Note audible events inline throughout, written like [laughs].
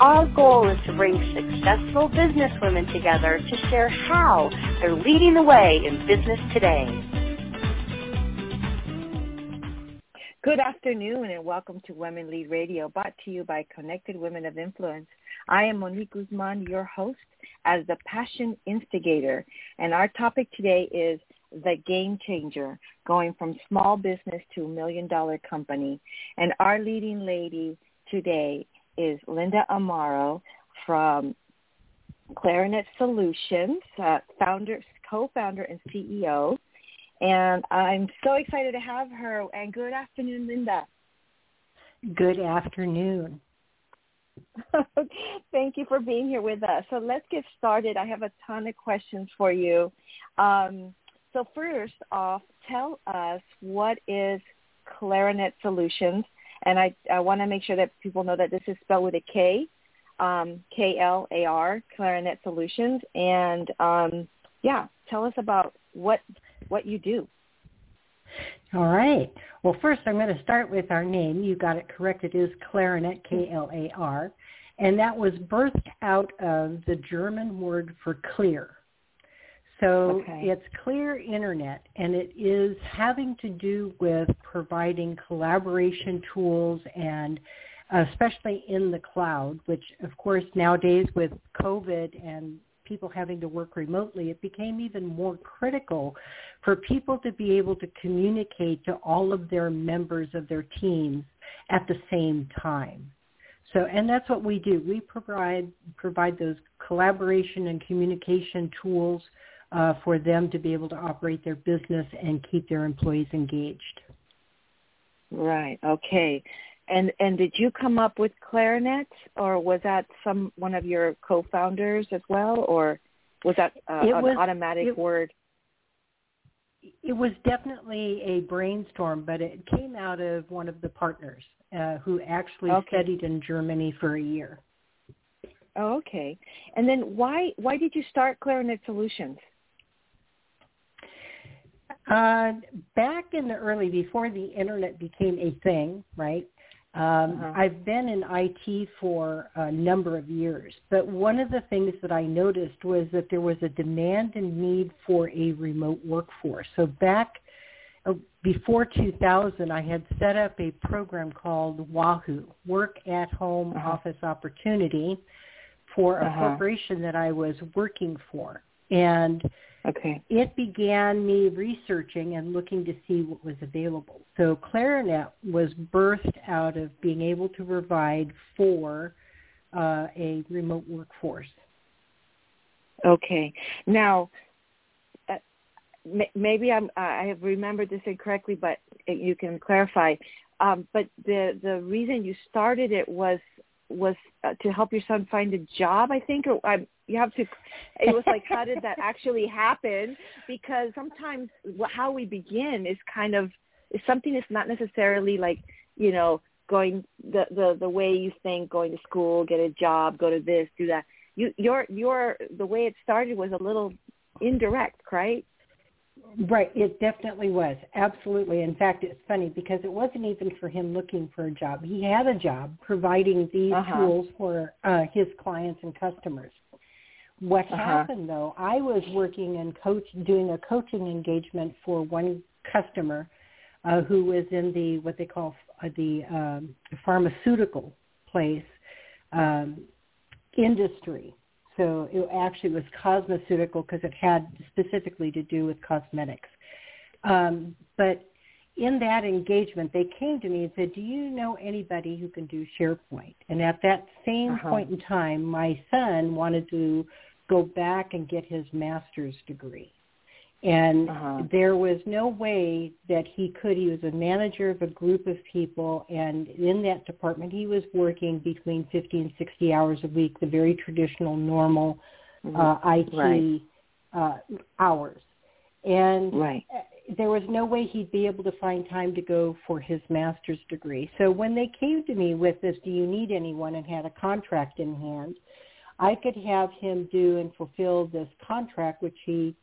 Our goal is to bring successful businesswomen together to share how they're leading the way in business today. Good afternoon and welcome to Women Lead Radio, brought to you by Connected Women of Influence. I am Monique Guzmán, your host as the Passion Instigator, and our topic today is the game changer, going from small business to million dollar company. And our leading lady today is Linda Amaro from Klarinet Solutions, uh, founder, co-founder and CEO. And I'm so excited to have her. And good afternoon, Linda. Good afternoon. [laughs] Thank you for being here with us. So let's get started. I have a ton of questions for you. Um, so first off, tell us what is Klarinet Solutions and I, I want to make sure that people know that this is spelled with a K, um, K-L-A-R, Klarinet Solutions. And um, yeah, tell us about what what you do. All right. Well, first I'm going to start with our name. You got it correct. It is Klarinet, K-L-A-R. And that was birthed out of the German word for clear. So okay. it's clear internet and it is having to do with providing collaboration tools and especially in the cloud, which of course nowadays with COVID and people having to work remotely, it became even more critical for people to be able to communicate to all of their members of their teams at the same time. So, and that's what we do. We provide provide those collaboration and communication tools uh, for them to be able to operate their business and keep their employees engaged. Right. Okay. And and did you come up with Klarinet, or was that some one of your co-founders as well, or was that uh, an automatic it, word? It was definitely a brainstorm, but it came out of one of the partners uh, who actually okay. studied in Germany for a year. Oh, okay. And then why why did you start Klarinet Solutions? Uh, back in the early, before the internet became a thing, right? Um, uh-huh. I've been in IT for a number of years, but one of the things that I noticed was that there was a demand and need for a remote workforce. So back uh, before 2000, I had set up a program called Wahoo, Work at Home uh-huh. Office Opportunity, for a uh-huh. corporation that I was working for. And Okay. It began me researching and looking to see what was available. So Klarinet was birthed out of being able to provide for uh, a remote workforce. Okay. Now, uh, maybe I'm, I have remembered this incorrectly, but you can clarify. Um, but the the reason you started it was was uh, to help your son find a job, I think, or I, you have to. It was like, how did that actually happen? Because sometimes how we begin is kind of is something that's not necessarily like you know going the the the way you think, going to school, get a job, go to this, do that. You your your the way it started was a little indirect, right? Right, it definitely was. Absolutely. In fact, it's funny because it wasn't even for him looking for a job. He had a job providing these uh-huh. tools for uh, his clients and customers. What uh-huh. happened though, I was working and coach doing a coaching engagement for one customer uh, who was in the what they call uh, the um, pharmaceutical place um, industry so it actually was cosmeceutical because it had specifically to do with cosmetics. Um, but in that engagement, they came to me and said, do you know anybody who can do SharePoint? And at that same uh-huh. point in time, my son wanted to go back and get his master's degree. And Uh-huh. there was no way that he could. He was a manager of a group of people, and in that department, he was working between 50 and 60 hours a week, the very traditional, normal uh, IT Right. uh, hours. And Right. there was no way he'd be able to find time to go for his master's degree. So when they came to me with this, do you need anyone, and had a contract in hand, I could have him do and fulfill this contract, which he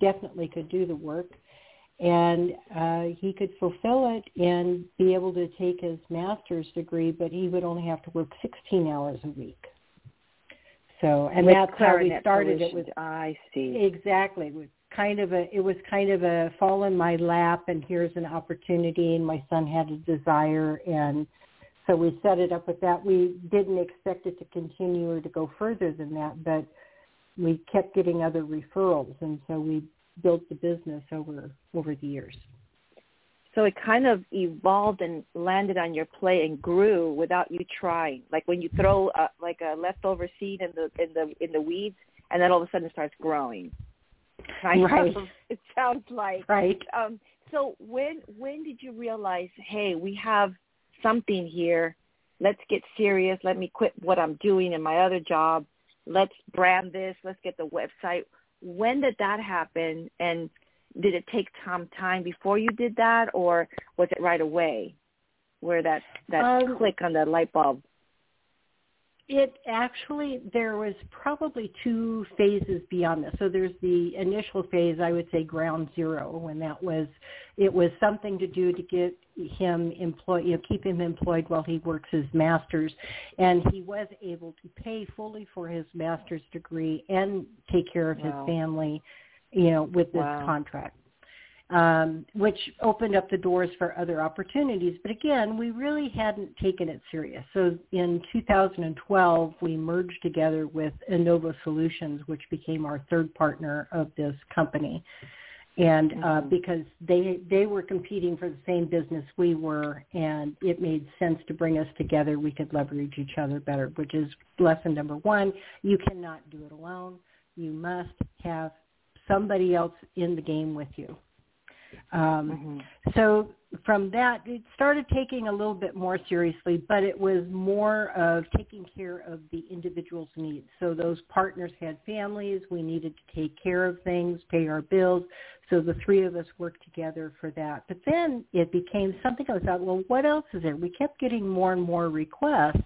definitely could do the work, and uh, he could fulfill it and be able to take his master's degree, but he would only have to work 16 hours a week. So, and With that's how we started. It solutions. was I see. Exactly. It was kind of a it was kind of a fall in my lap and here's an opportunity and my son had a desire and so we set it up with that. We didn't expect it to continue or to go further than that, but we kept getting other referrals and so we built the business over over the years. So it kind of evolved and landed on your plate and grew without you trying. Like when you throw a, like a leftover seed in the in the in the weeds, and then all of a sudden it starts growing. Kind Right. of. [laughs] It sounds like. Right. Um, so when when did you realize, hey, we have something here. Let's get serious. Let me quit what I'm doing in my other job. Let's brand this. Let's get the website. When did that happen? And did it take some time before you did that, or was it right away? Where that that Um, click on the light bulb? It actually, there was probably two phases beyond this. So there's the initial phase, I would say ground zero, when that was, it was something to do to get him employed, you know, keep him employed while he works his master's. And he was able to pay fully for his master's degree and take care of Wow. his family, you know, with this Wow. contract um, which opened up the doors for other opportunities. But again, we really hadn't taken it serious. So in 2012, we merged together with Innova Solutions, which became our third partner of this company. And uh, Mhm. because they they were competing for the same business we were, and it made sense to bring us together, we could leverage each other better. Which is lesson number one: you cannot do it alone. You must have somebody else in the game with you. Um, Mhm. so from that, it started taking a little bit more seriously, but it was more of taking care of the individual's needs. So those partners had families. We needed to take care of things, pay our bills. So the three of us worked together for that. But then it became something I thought, well, what else is there? We kept getting more and more requests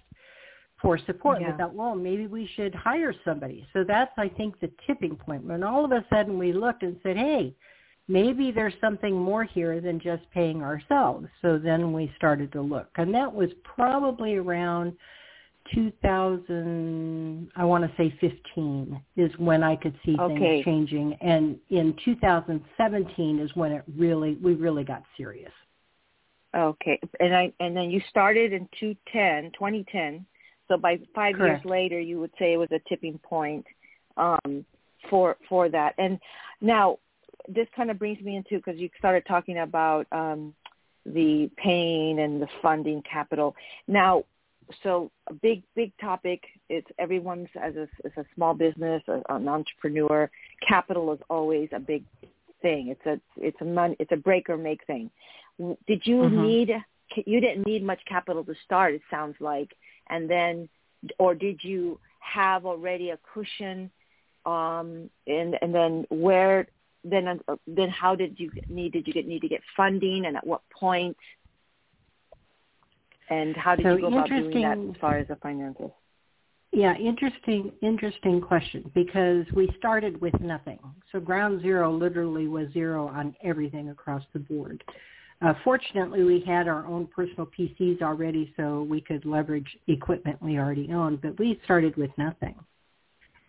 for support. Yeah. We thought, well, maybe we should hire somebody. So that's, I think, the tipping point. When all of a sudden we looked and said, hey, maybe there's something more here than just paying ourselves. So then we started to look. And that was probably around 2000, I want to say 15 is when I could see Okay. things changing. And in 2017 is when it really, we really got serious. Okay, and I and then you started in 2010, 2010. So by five Correct. years later, you would say it was a tipping point um, for for that. And now this kind of brings me into because you started talking about um, the pain and the funding capital. Now, so a big big topic. It's everyone's as a, as a small business, a, an entrepreneur. Capital is always a big thing. It's a it's a money it's a break or make thing. Did you Mhm. need you didn't need much capital to start? It sounds like, and then or did you have already a cushion? Um, and and then where then uh, then how did you need did you get need to get funding and at what point? And how did So you go about doing that as far as the finances? Yeah, interesting, interesting question because we started with nothing. So ground zero literally was zero on everything across the board. Uh, fortunately, we had our own personal PCs already, so we could leverage equipment we already owned. But we started with nothing,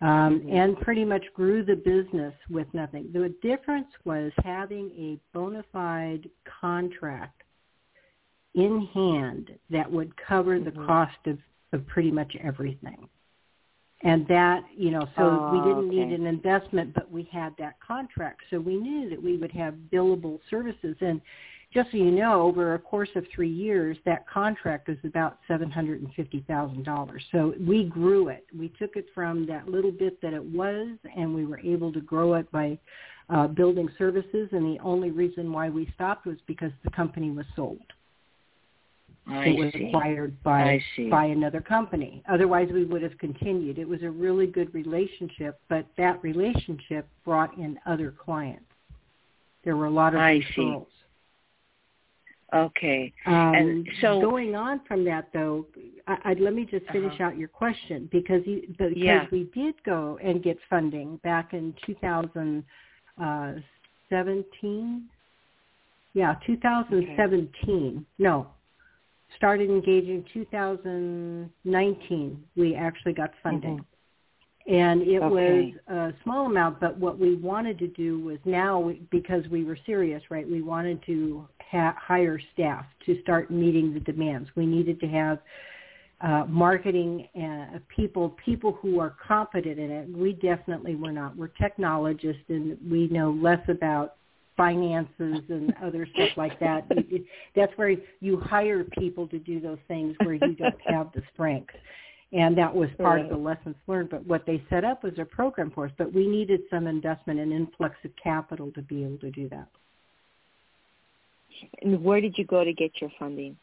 um, Mhm. and pretty much grew the business with nothing. The difference was having a bona fide contract in hand that would cover the Mhm. cost of, of pretty much everything. And that, you know, so Oh, we didn't okay. need an investment, but we had that contract. So we knew that we would have billable services. And just so you know, over a course of three years, that contract was about $750,000. So we grew it. We took it from that little bit that it was, and we were able to grow it by uh, building services, and the only reason why we stopped was because the company was sold. I it was see. acquired by by another company. Otherwise, we would have continued. It was a really good relationship, but that relationship brought in other clients. There were a lot of I see. Okay. Um, And so- going on from that, though, I, I, let me just finish Uh-huh. out your question because you, because Yeah. we did go and get funding back in 2017. Yeah, 2017. No, started engaging 2019. We actually got funding. Mhm. And it Okay. was a small amount, but what we wanted to do was now, we- because we were serious, right, we wanted to ha- hire staff to start meeting the demands. We needed to have uh, marketing uh, people, people who are competent in it. We definitely were not. We're technologists and we know less about finances and other stuff like that. [laughs] It- it- That's where you hire people to do those things where you don't have the strength. And that was part of the lessons learned. But what they set up was a program for us. But we needed some investment and influx of capital to be able to do that. And where did you go to get your funding?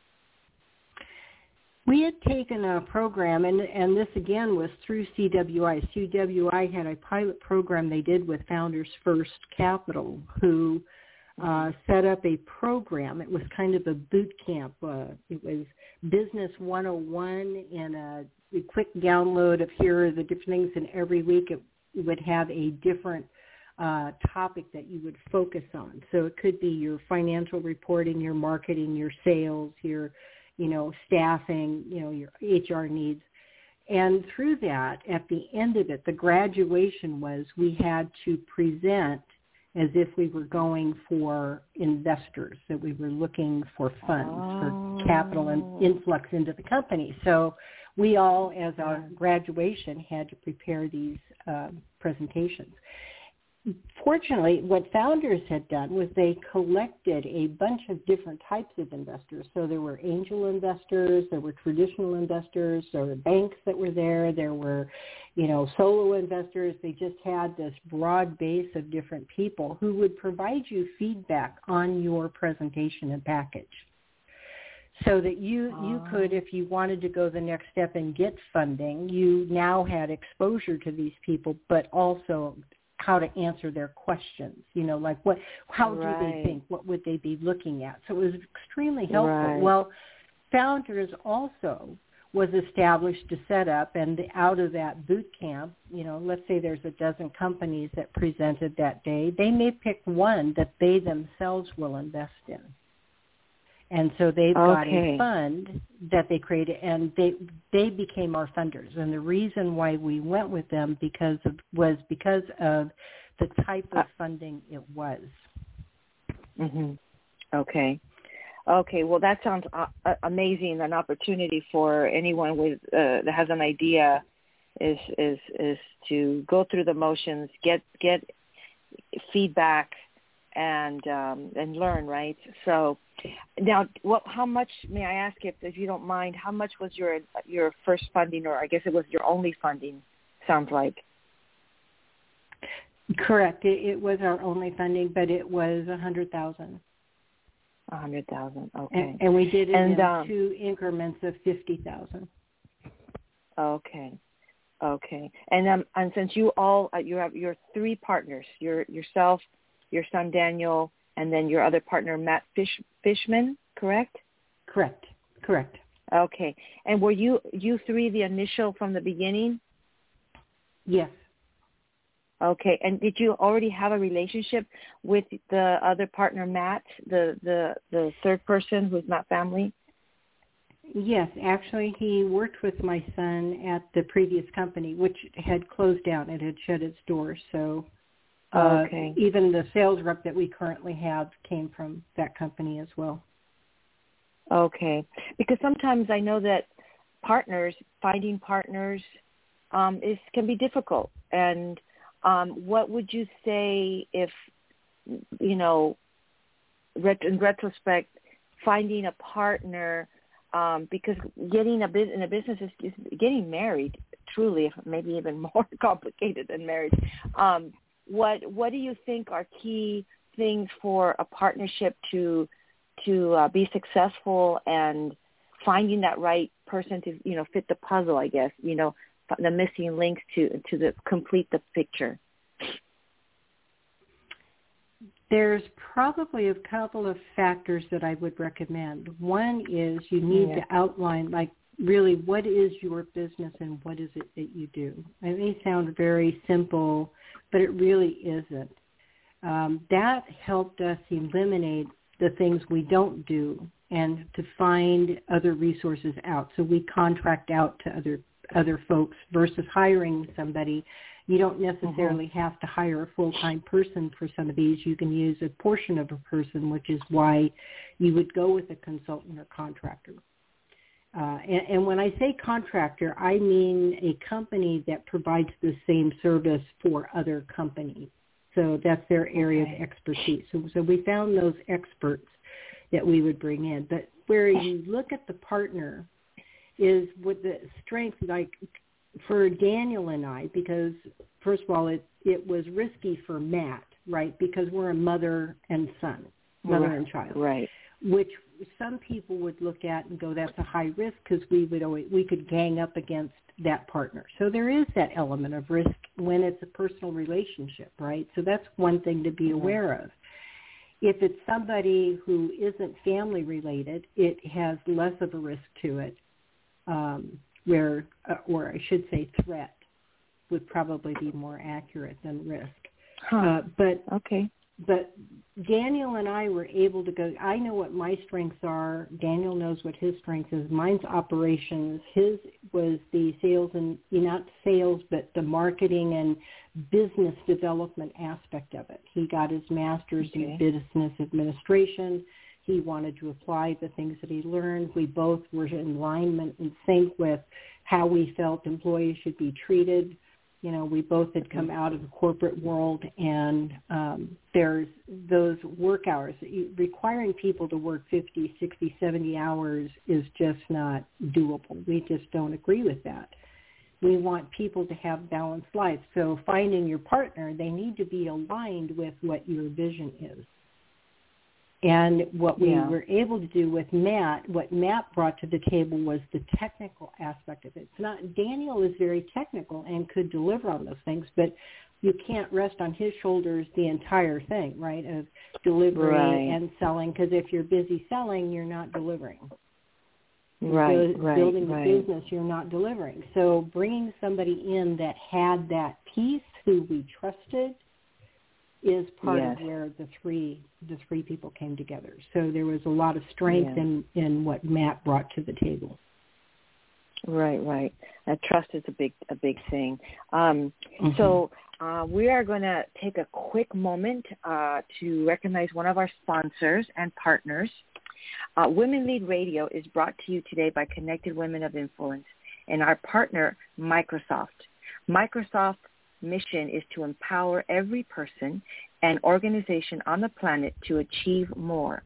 We had taken a program, and and this again was through CWI. CWI had a pilot program they did with Founders First Capital, who uh, set up a program. It was kind of a boot camp. Uh, it was Business 101 and a, a quick download of here are the different things, and every week it would have a different uh, topic that you would focus on. So it could be your financial reporting, your marketing, your sales, your you know, staffing, you know, your HR needs. And through that, at the end of it, the graduation was we had to present as if we were going for investors, that we were looking for funds, for capital and influx into the company. So we all, as our graduation, had to prepare these um, presentations fortunately, what founders had done was they collected a bunch of different types of investors. So there were angel investors, there were traditional investors, there were banks that were there, there were, you know, solo investors. They just had this broad base of different people who would provide you feedback on your presentation and package. So that you you could, oh. if you wanted to go the next step and get funding, you now had exposure to these people, but also how to answer their questions. You know, like what, how do they think? What would they be looking at? So it was extremely helpful. Right. Well, Founders also was established to set up, and out of that boot camp, you know, let's say there's a dozen companies that presented that day, they may pick one that they themselves will invest in. And so they've got a fund that they created, and they they became our funders. And the reason why we went with them because of was because of the type of funding it was. hmm Okay. Okay. Well, that sounds uh, uh, amazing. An opportunity for anyone with uh, that has an idea is is is to go through the motions, get get feedback, and um, and learn. Right. So now, what? How much? May I ask if if you don't mind? How much was your your first funding, or I guess it was your only funding? Sounds like. Correct. It, it was our only funding, but it was a hundred thousand, A hundred thousand. Okay. and, and we did it And, in um, two increments of fifty thousand. Okay. Okay. And um and since you all uh, you have your three partners, your yourself, your son Daniel, and then your other partner Matt Fish Fishman, correct? Correct. Correct. Okay. And were you you three the initial from the beginning? Yes. Okay. And did you already have a relationship with the other partner Matt, the the the third person who's not family? Yes, actually, he worked with my son at the previous company, which had closed down. It had shut its doors. So uh, Okay. even the sales rep that we currently have came from that company as well. Okay. Because sometimes I know that partners, finding partners, um, is can be difficult. And um, what would you say if, you know, ret- in retrospect, finding a partner, um, because getting a bit in a business is, is getting married truly, maybe even [laughs] more complicated than marriage. Um, what what do you think are key things for a partnership to to uh, be successful and finding that right person to you know fit the puzzle i guess you know the missing links to to the complete the picture there's probably a couple of factors that I would recommend. One is you need yeah. to outline like really what is your business and what is it that you do. It may sound very simple, but it really isn't. Um, that helped us eliminate the things we don't do and to find other resources out. So we contract out to other other folks versus hiring somebody you don't necessarily mm-hmm. have to hire a full-time person for some of these. You can use a portion of a person, which is why you would go with a consultant or contractor. Uh, and, and when I say contractor, I mean a company that provides the same service for other companies. So that's their area okay. of expertise. So, so we found those experts that we would bring in. But where you look at the partner is with the strength, like for Daniel and I, because first of all, it it was risky for Matt, right? Because we're a mother and son, mother right. and child, right? Which some people would look at and go, that's a high risk because we would always we could gang up against that partner. So there is that element of risk when it's a personal relationship, right? So that's one thing to be aware of. If it's somebody who isn't family related, it has less of a risk to it. Um, where, uh, or I should say threat, would probably be more accurate than risk. Huh. Uh, but okay. But Daniel and I were able to go. I know what my strengths are. Daniel knows what his strength is. Mine's operations. His was the sales and not sales, but the marketing and business development aspect of it. He got his master's okay. in business administration. He wanted to apply the things that he learned. We both were in alignment and sync with how we felt employees should be treated. You know, we both had come out of the corporate world, and um, there's those work hours. Requiring people to work 50, 60, 70 hours is just not doable. We just don't agree with that. We want people to have balanced lives. So finding your partner, they need to be aligned with what your vision is. And what we yeah. were able to do with Matt, what Matt brought to the table was the technical aspect of it. It's not Daniel is very technical and could deliver on those things, but you can't rest on his shoulders the entire thing, right? Of delivery right. and selling, because if you're busy selling, you're not delivering. Right, so right, building the right. business, you're not delivering. So bringing somebody in that had that piece, who we trusted, is part yes. of where the three the three people came together. So there was a lot of strength yes. in in what Matt brought to the table. Right, right. Uh, trust is a big a big thing. Um, mm-hmm. So uh, we are going to take a quick moment uh, to recognize one of our sponsors and partners. Uh, Women Lead Radio is brought to you today by Connected Women of Influence and our partner, Microsoft. Microsoft mission is to empower every person and organization on the planet to achieve more.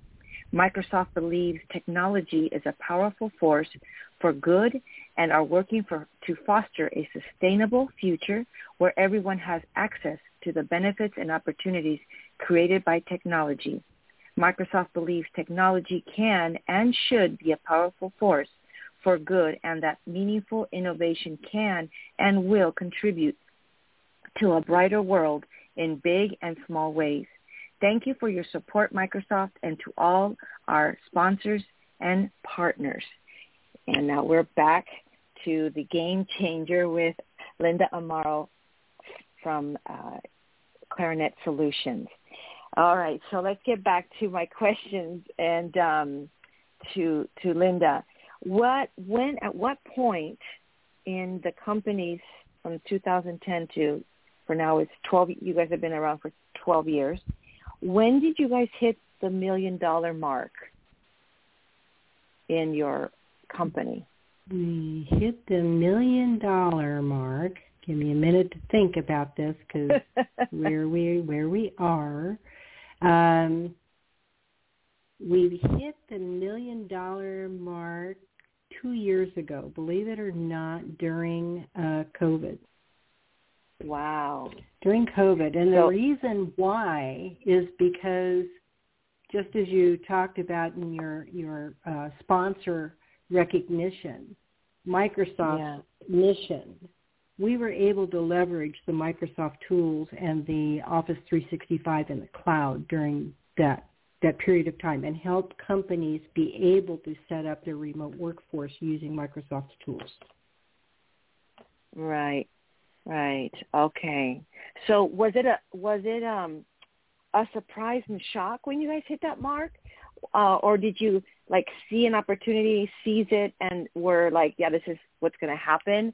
Microsoft believes technology is a powerful force for good and are working for, to foster a sustainable future where everyone has access to the benefits and opportunities created by technology. Microsoft believes technology can and should be a powerful force for good and that meaningful innovation can and will contribute to a brighter world in big and small ways. Thank you for your support, Microsoft, and to all our sponsors and partners. And now we're back to the game changer with Linda Amaro from uh, Klarinet Solutions. All right, so let's get back to my questions and um, to to Linda. What when at what point in the company's from 2010 to for now it's 12 you guys have been around for 12 years. When did you guys hit the million dollar mark in your company? We hit the million dollar mark. Give me a minute to think about this because [laughs] where we where we are. Um, we hit the million dollar mark two years ago believe it or not during uh, covid Wow. During COVID. And so, the reason why is because just as you talked about in your, your uh, sponsor recognition, Microsoft yeah. mission, we were able to leverage the Microsoft tools and the Office 365 in the cloud during that that period of time and help companies be able to set up their remote workforce using Microsoft's tools. Right. Right. Okay. So was it a was it um a surprise and shock when you guys hit that mark? Uh, or did you like see an opportunity, seize it and were like, yeah, this is what's going to happen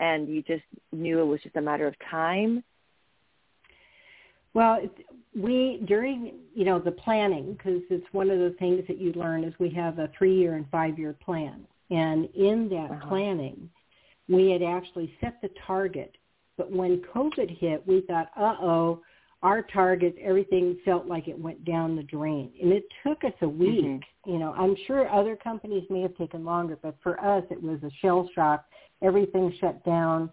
and you just knew it was just a matter of time? Well, we during you know the planning because it's one of the things that you learn is we have a three year and five year plan, and in that uh-huh. planning, we had actually set the target. But when COVID hit, we thought, uh oh, our target, everything felt like it went down the drain, and it took us a week. Mm-hmm. You know, I'm sure other companies may have taken longer, but for us, it was a shell shock. Everything shut down.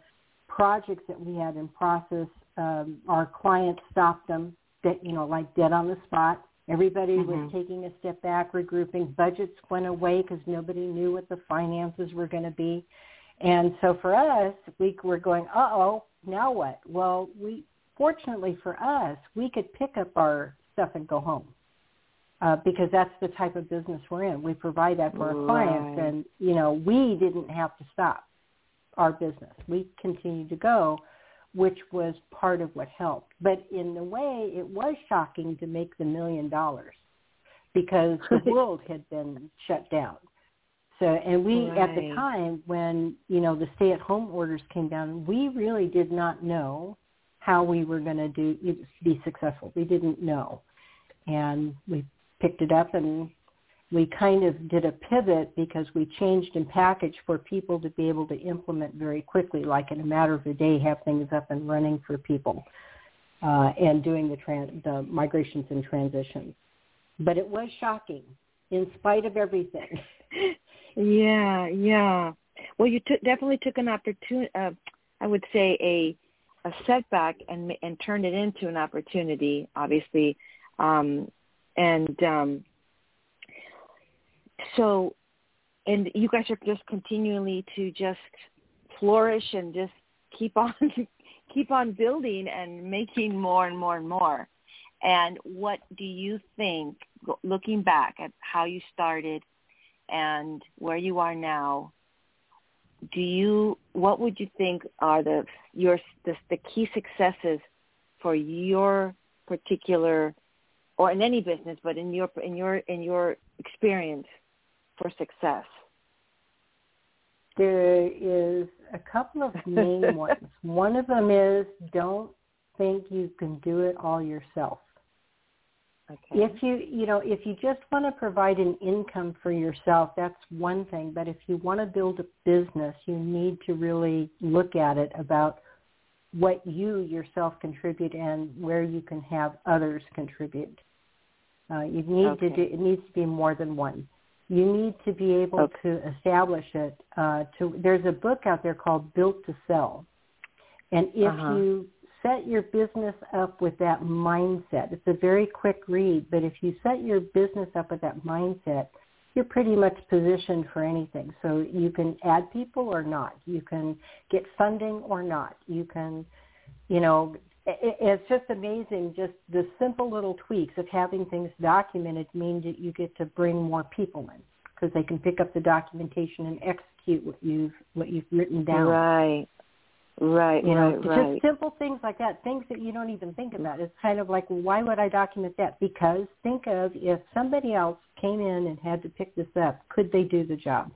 Projects that we had in process um, our clients stopped them, that you know, like dead on the spot. Everybody mm-hmm. was taking a step back, regrouping. Budgets went away because nobody knew what the finances were going to be. And so for us, we were going, uh-oh, now what? Well, we fortunately for us, we could pick up our stuff and go home. Uh, because that's the type of business we're in. We provide that for our right. clients, and you know we didn't have to stop our business. We continued to go, which was part of what helped. But in a way, it was shocking to make the million dollars because the [laughs] world had been shut down. So, and we right. at the time when you know the stay-at-home orders came down, we really did not know how we were going to do be successful. We didn't know, and we picked it up and we kind of did a pivot because we changed in package for people to be able to implement very quickly, like in a matter of a day, have things up and running for people uh, and doing the, tran- the migrations and transitions. But it was shocking in spite of everything. [laughs] yeah, yeah. Well, you took, definitely took an opportunity, uh, I would say a, a setback and, and turned it into an opportunity, obviously. Um, and um, so, and you guys are just continually to just flourish and just keep on [laughs] keep on building and making more and more and more. And what do you think, looking back at how you started and where you are now, do you what would you think are the your the, the key successes for your particular or in any business, but in your in your in your experience for success? There is a couple of main [laughs] ones. One of them is don't think you can do it all yourself. Okay. If you, you know, if you just want to provide an income for yourself, that's one thing. But if you want to build a business, you need to really look at it about what you yourself contribute and where you can have others contribute. Uh, you need okay. to do, it needs to be more than one you need to be able okay. to establish it. Uh, to there's a book out there called Built to Sell, and if uh-huh. you set your business up with that mindset, it's a very quick read. But if you set your business up with that mindset, you're pretty much positioned for anything. So you can add people or not. You can get funding or not. You can, you know, it's just amazing. Just the simple little tweaks of having things documented mean that you get to bring more people in because they can pick up the documentation and execute what you've what you've written down. Right. Right, you know, right, just simple things like that, things that you don't even think about. It's kind of like, why would I document that? Because think of if somebody else came in and had to pick this up, could they do the job?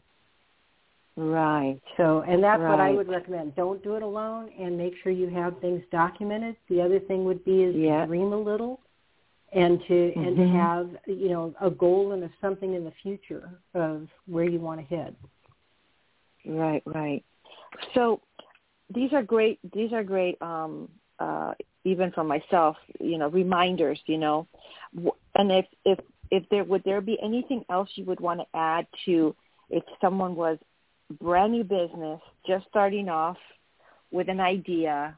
Right. So, and that's right. what I would recommend. Don't do it alone, and make sure you have things documented. The other thing would be is yeah. dream a little, and to mm-hmm. and to mm-hmm. have you know a goal and a something in the future of where you want to head. Right. Right. So, these are great. These are great. Um, uh, even for myself, you know, reminders. You know, and if if if there would there be anything else you would want to add to if someone was brand new business, just starting off with an idea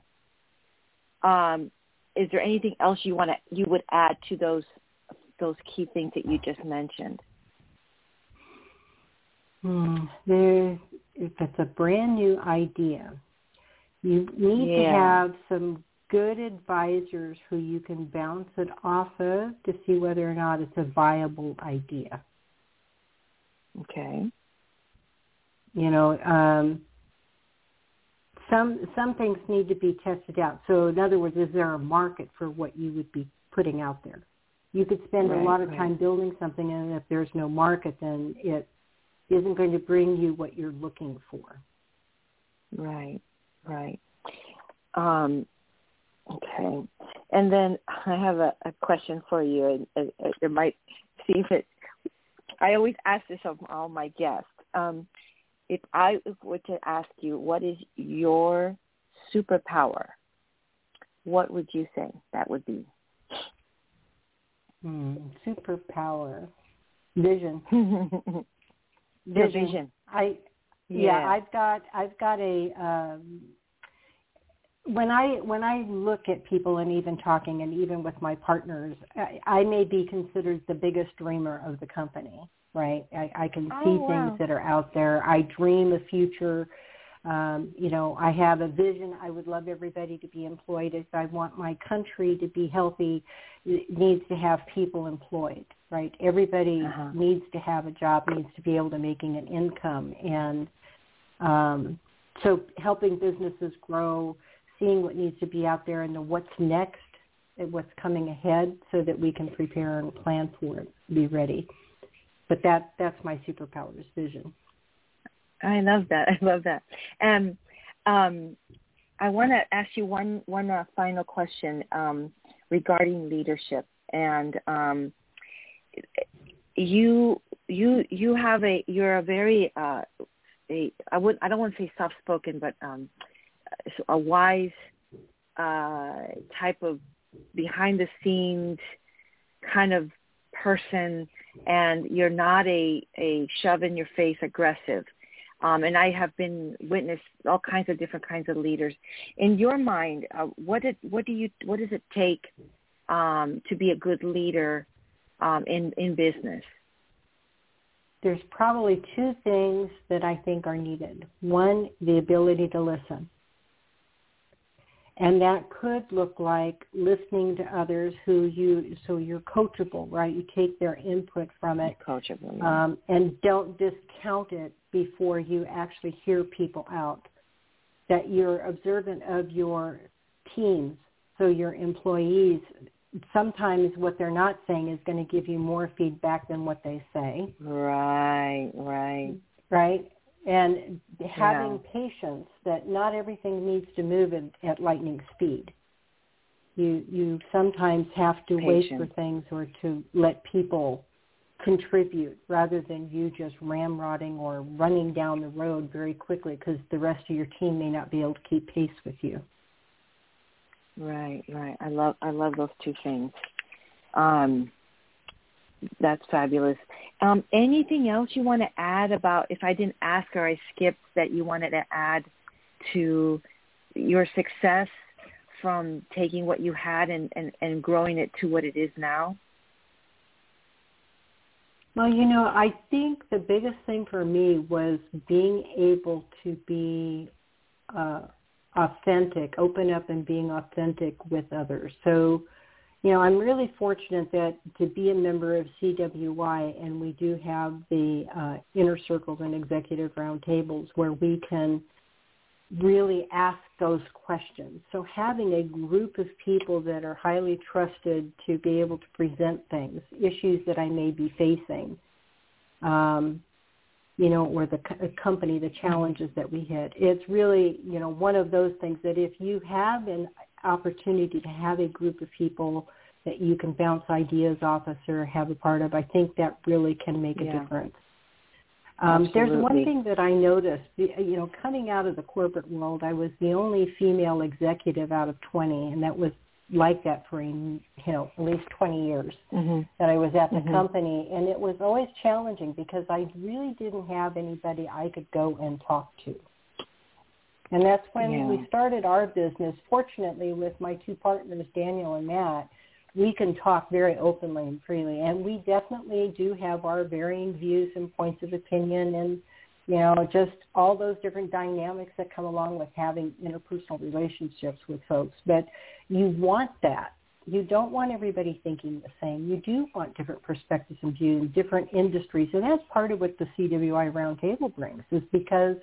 um, is there anything else you want to you would add to those those key things that you just mentioned? Hmm. There, if it's a brand new idea, you need yeah. to have some good advisors who you can bounce it off of to see whether or not it's a viable idea. Okay. You know, um, some some things need to be tested out. So in other words, is there a market for what you would be putting out there? You could spend right, a lot of right. time building something, and if there's no market, then it isn't going to bring you what you're looking for. Right, right. Um, okay. And then I have a, a question for you, and it, it might see if it. I always ask this of all my guests. Um, if I were to ask you, what is your superpower? What would you say that would be? Hmm, superpower, vision. [laughs] vision. vision. I yeah. yeah, I've got I've got a um, when I when I look at people and even talking and even with my partners, I, I may be considered the biggest dreamer of the company. Right, I, I can oh, see wow. things that are out there. I dream a future. Um, you know, I have a vision. I would love everybody to be employed. If I want my country to be healthy, it needs to have people employed. Right, everybody uh-huh. needs to have a job, needs to be able to making an income, and um, so helping businesses grow seeing what needs to be out there and the what's next and what's coming ahead so that we can prepare and plan for it, be ready. But that that's my superpowers vision. I love that. [laughs] I love that. And um, I want to ask you one one uh, final question um, regarding leadership. And um, you you you have a you're a very uh, a I would I don't want to say soft spoken, but um, a wise uh, type of behind the scenes kind of person and you're not a, a shove in your face aggressive. Um, and I have been witness all kinds of different kinds of leaders. In your mind, uh, what did, what do you what does it take um, to be a good leader um, in in business? There's probably two things that I think are needed. One, the ability to listen. And that could look like listening to others who you, so you're coachable, right? You take their input from it. Coachable. Yeah. Um, and don't discount it before you actually hear people out. That you're observant of your teams, so your employees, sometimes what they're not saying is going to give you more feedback than what they say. Right, right. Right? And having yeah. patience that not everything needs to move at, at lightning speed. You you sometimes have to Patience. wait for things or to let people contribute rather than you just ramrodding or running down the road very quickly because the rest of your team may not be able to keep pace with you. Right, right. I love I love those two things. Um, that's fabulous. Um, anything else you want to add about, if I didn't ask or I skipped, that you wanted to add to your success from taking what you had and, and, and growing it to what it is now? Well, you know, I think the biggest thing for me was being able to be uh, authentic, open up and being authentic with others. So you know, I'm really fortunate that to be a member of CWI, and we do have the uh, inner circles and executive roundtables where we can really ask those questions. So having a group of people that are highly trusted to be able to present things, issues that I may be facing, um, you know, or the co- company, the challenges that we hit. It's really, you know, one of those things that if you have an opportunity to have a group of people that you can bounce ideas off of or have a part of, I think that really can make a yeah. difference. Um, there's one thing that I noticed, you know, coming out of the corporate world, I was the only female executive out of 20, and that was like that for, you know, at least 20 years Mm-hmm. that I was at the Mhm. company. And it was always challenging because I really didn't have anybody I could go and talk to. And that's when Yeah. we started our business. Fortunately, with my two partners, Daniel and Matt, we can talk very openly and freely. And we definitely do have our varying views and points of opinion and, you know, just all those different dynamics that come along with having interpersonal relationships with folks. But you want that. You don't want everybody thinking the same. You do want different perspectives and views in different industries. And that's part of what the CWI Roundtable brings is because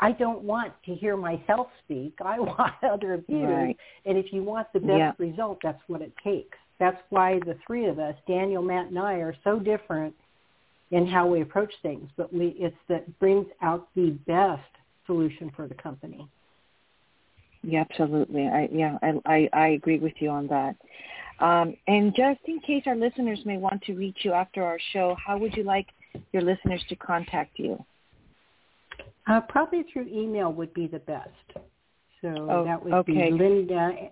I don't want to hear myself speak. I [laughs] want other views. Right. And if you want the best Yeah. result, that's what it takes. That's why the three of us, Daniel, Matt, and I, are so different in how we approach things. But we, it's that brings out the best solution for the company. Yeah, absolutely. I yeah, I I, I agree with you on that. Um, and just in case our listeners may want to reach you after our show, how would you like your listeners to contact you? Uh, probably through email would be the best. So Oh, that would okay. be Linda,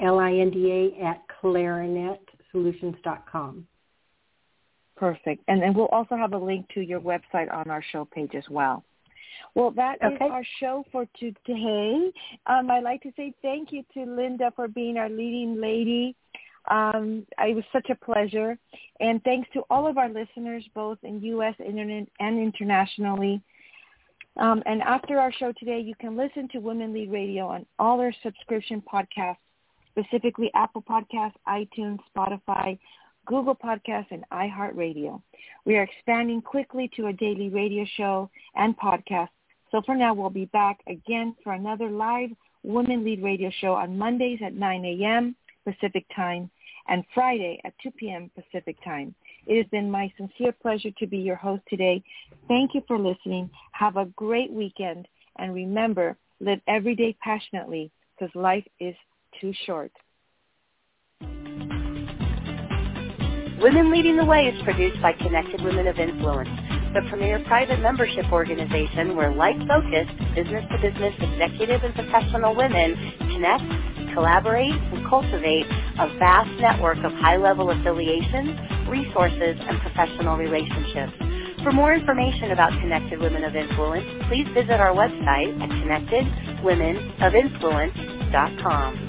L-I-N-D-A at klarinetsolutions.com. Perfect. And then we'll also have a link to your website on our show page as well. Well, that is Okay. our show for today. Um, I'd like to say thank you to Linda for being our leading lady. Um, it was such a pleasure. And thanks to all of our listeners, both in U.S. internet and internationally. Um, and after our show today, you can listen to Women Lead Radio on all our subscription podcasts, specifically Apple Podcasts, iTunes, Spotify, Google Podcasts, and iHeartRadio. We are expanding quickly to a daily radio show and podcast. So for now, we'll be back again for another live Women Lead Radio show on Mondays at 9 a.m. Pacific Time and Friday at 2 p.m. Pacific Time. It has been my sincere pleasure to be your host today. Thank you for listening. Have a great weekend. And remember, live every day passionately because life is too short. Women Leading the Way is produced by Connected Women of Influence, the premier private membership organization where like-focused, business-to-business executive and professional women connect, collaborate, and cultivate a vast network of high-level affiliations, resources, and professional relationships. For more information about Connected Women of Influence, please visit our website at connectedwomenofinfluence.com.